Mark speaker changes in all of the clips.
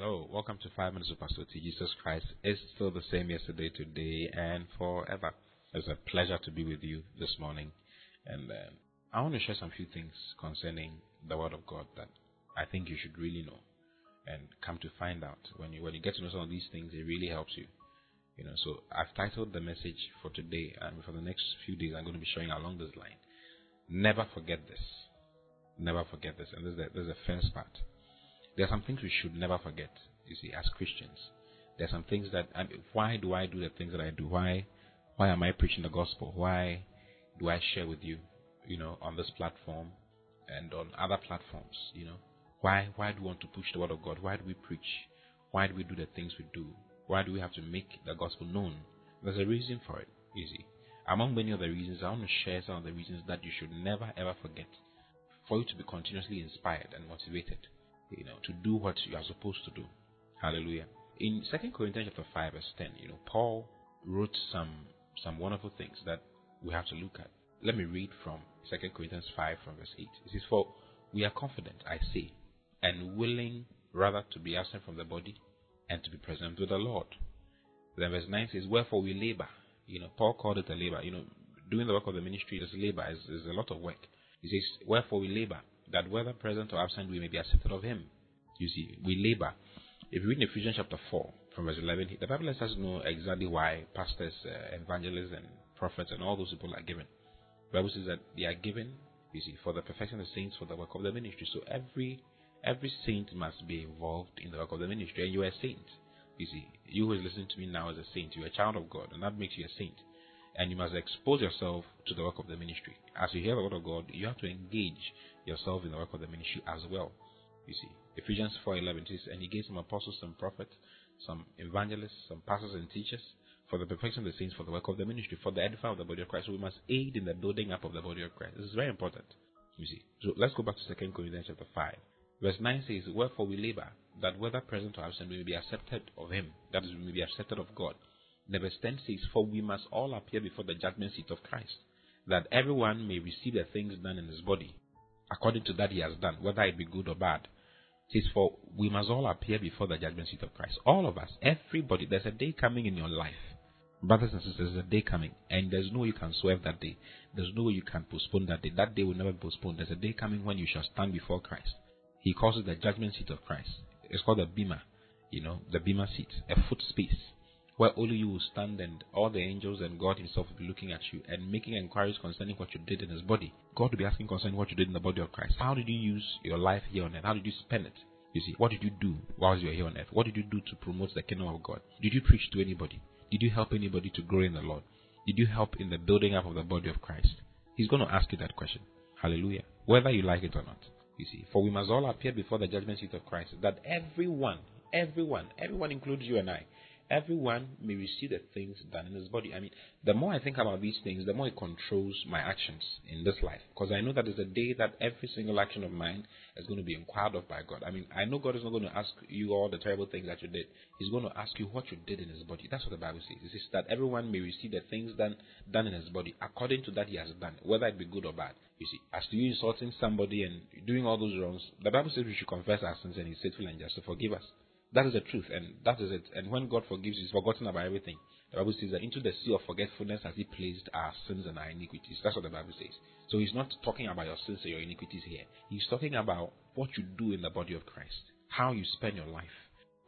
Speaker 1: Hello, welcome to Five Minutes of Pastor T. Jesus Christ is still the same yesterday, today, and forever. It's a pleasure to be with you this morning, and uh, I want to share some few things concerning the Word of God that I think you should really know, and come to find out when you when you get to know some of these things, it really helps you. You know, so I've titled the message for today, and for the next few days, I'm going to be showing along this line. Never forget this. Never forget this, and this is the, this is the first part. There are some things we should never forget, you see, as Christians. There are some things that, I mean, why do I do the things that I do? Why, why am I preaching the gospel? Why do I share with you, you know, on this platform and on other platforms, you know? Why, why do we want to push the word of God? Why do we preach? Why do we do the things we do? Why do we have to make the gospel known? There's a reason for it, you see. Among many other reasons, I want to share some of the reasons that you should never ever forget for you to be continuously inspired and motivated you know, to do what you are supposed to do. Hallelujah. In Second Corinthians chapter 5, verse 10, you know, Paul wrote some some wonderful things that we have to look at. Let me read from Second Corinthians 5 from verse 8. It says, For we are confident, I say, and willing rather to be absent from the body and to be present with the Lord. Then verse 9 says, Wherefore we labor. You know, Paul called it a labor. You know, doing the work of the ministry is labor, is, is a lot of work. He says, Wherefore we labor, that whether present or absent we may be accepted of him. You see, we labor. If you read in Ephesians chapter 4, from verse 11, the Bible lets us know exactly why pastors, uh, evangelists, and prophets, and all those people are given. The Bible says that they are given, you see, for the perfection of the saints, for the work of the ministry. So every every saint must be involved in the work of the ministry, and you are a saint. You see, you who is listening to me now as a saint, you are a child of God, and that makes you a saint and you must expose yourself to the work of the ministry. As you hear the word of God, you have to engage yourself in the work of the ministry as well. You see, Ephesians 4:11 says, "And he gave some apostles, some prophets, some evangelists, some pastors and teachers for the perfection of the saints, for the work of the ministry, for the edifying of the body of Christ." So we must aid in the building up of the body of Christ. This is very important. You see. So let's go back to 2 Corinthians chapter 5. Verse 9 says, Wherefore we labor, that whether present or absent we may be accepted of him, that is, we may be accepted of God. Verse 10 says, For we must all appear before the judgment seat of Christ, that everyone may receive the things done in his body, according to that he has done, whether it be good or bad. It says, For we must all appear before the judgment seat of Christ. All of us, everybody, there's a day coming in your life. Brothers and sisters, there's a day coming, and there's no way you can swerve that day. There's no way you can postpone that day. That day will never be postponed. There's a day coming when you shall stand before Christ. He calls it the judgment seat of Christ. It's called the bema, you know, the bema seat, a foot space where only you will stand and all the angels and God Himself will be looking at you and making inquiries concerning what you did in His body. God will be asking concerning what you did in the body of Christ. How did you use your life here on earth? How did you spend it? You see, what did you do whilst you were here on earth? What did you do to promote the kingdom of God? Did you preach to anybody? Did you help anybody to grow in the Lord? Did you help in the building up of the body of Christ? He's going to ask you that question. Hallelujah. Whether you like it or not. You see, for we must all appear before the judgment seat of Christ, that everyone, everyone, everyone includes you and I, everyone may receive the things done in his body. I mean, the more I think about these things, the more it controls my actions in this life. Because I know that there's a day that every single action of mine is going to be inquired of by God. I mean, I know God is not going to ask you all the terrible things that you did. He's going to ask you what you did in his body. That's what the Bible says. It says that everyone may receive the things done, done in his body according to that he has done, whether it be good or bad. You see, as to you insulting somebody and doing all those wrongs, the Bible says we should confess our sins and he's faithful and just to forgive us. That is the truth, and that is it. And when God forgives, He's forgotten about everything. The Bible says that into the sea of forgetfulness has He placed our sins and our iniquities. That's what the Bible says. So He's not talking about your sins or your iniquities here. He's talking about what you do in the body of Christ, how you spend your life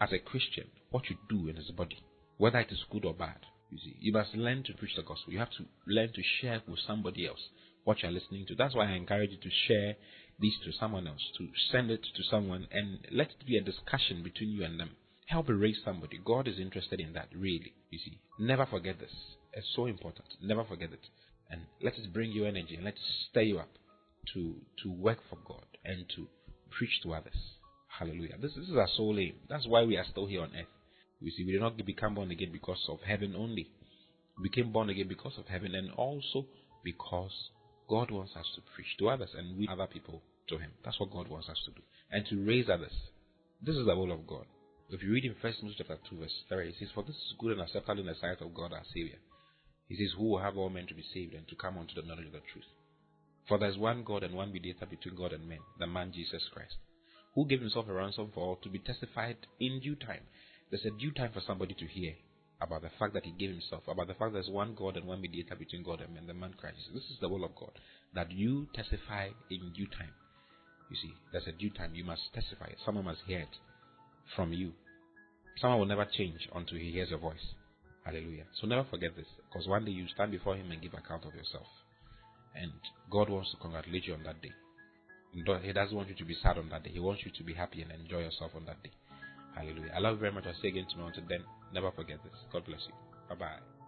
Speaker 1: as a Christian, what you do in His body, whether it is good or bad. You see, you must learn to preach the gospel. You have to learn to share with somebody else what you're listening to. That's why I encourage you to share this to someone else, to send it to someone, and let it be a discussion between you and them. Help erase somebody. God is interested in that, really. You see, never forget this. It's so important. Never forget it. And let it bring you energy and let it stir you up to, to work for God and to preach to others. Hallelujah. This, this is our sole aim. That's why we are still here on earth. You see, we did not become born again because of heaven only. We became born again because of heaven and also because God wants us to preach to others and we other people to Him. That's what God wants us to do. And to raise others. This is the will of God. If you read in First Timothy chapter 2, verse 3, it says, For this is good and acceptable in the sight of God our Savior. He says, Who will have all men to be saved and to come unto the knowledge of the truth. For there is one God and one mediator between God and men, the man Jesus Christ, who gave himself a ransom for all to be testified in due time. There's a due time for somebody to hear about the fact that he gave himself, about the fact there's one God and one mediator between God and man, the man Christ. This is the will of God. That you testify in due time. You see, there's a due time. You must testify. Someone must hear it from you. Someone will never change until he hears your voice. Hallelujah. So never forget this, because one day you stand before him and give account of yourself. And God wants to congratulate you on that day. He doesn't want you to be sad on that day. He wants you to be happy and enjoy yourself on that day. Hallelujah. I love you very much. I'll see you again tomorrow. Until then, never forget this. God bless you. Bye bye.